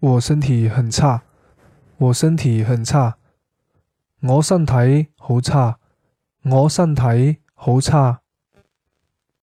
我身体很差我身体很差我身体好差我身体好差。